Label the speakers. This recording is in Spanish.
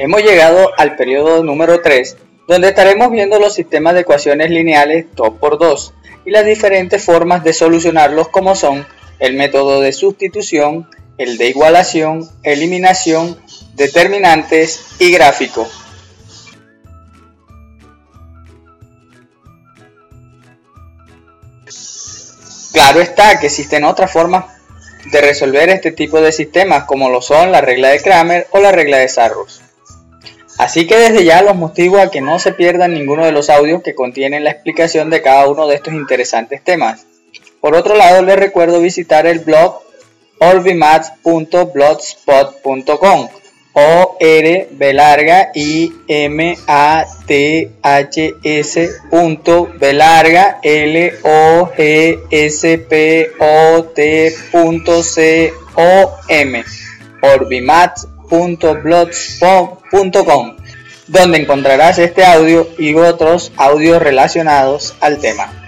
Speaker 1: Hemos llegado al periodo número 3, donde estaremos viendo los sistemas de ecuaciones lineales 2x2 y las diferentes formas de solucionarlos como son el método de sustitución, el de igualación, eliminación, determinantes y gráfico. Claro está que existen otras formas de resolver este tipo de sistemas como lo son la regla de Kramer o la regla de Sarrus. Así que desde ya los motivo a que no se pierdan ninguno de los audios que contienen la explicación de cada uno de estos interesantes temas. Por otro lado, les recuerdo visitar el blog orbimaths.blogspot.com o r b larga i m a t h s punto b larga l o g s p o t punto c o m orbimats.blogspot.com donde encontrarás este audio y otros audios relacionados al tema.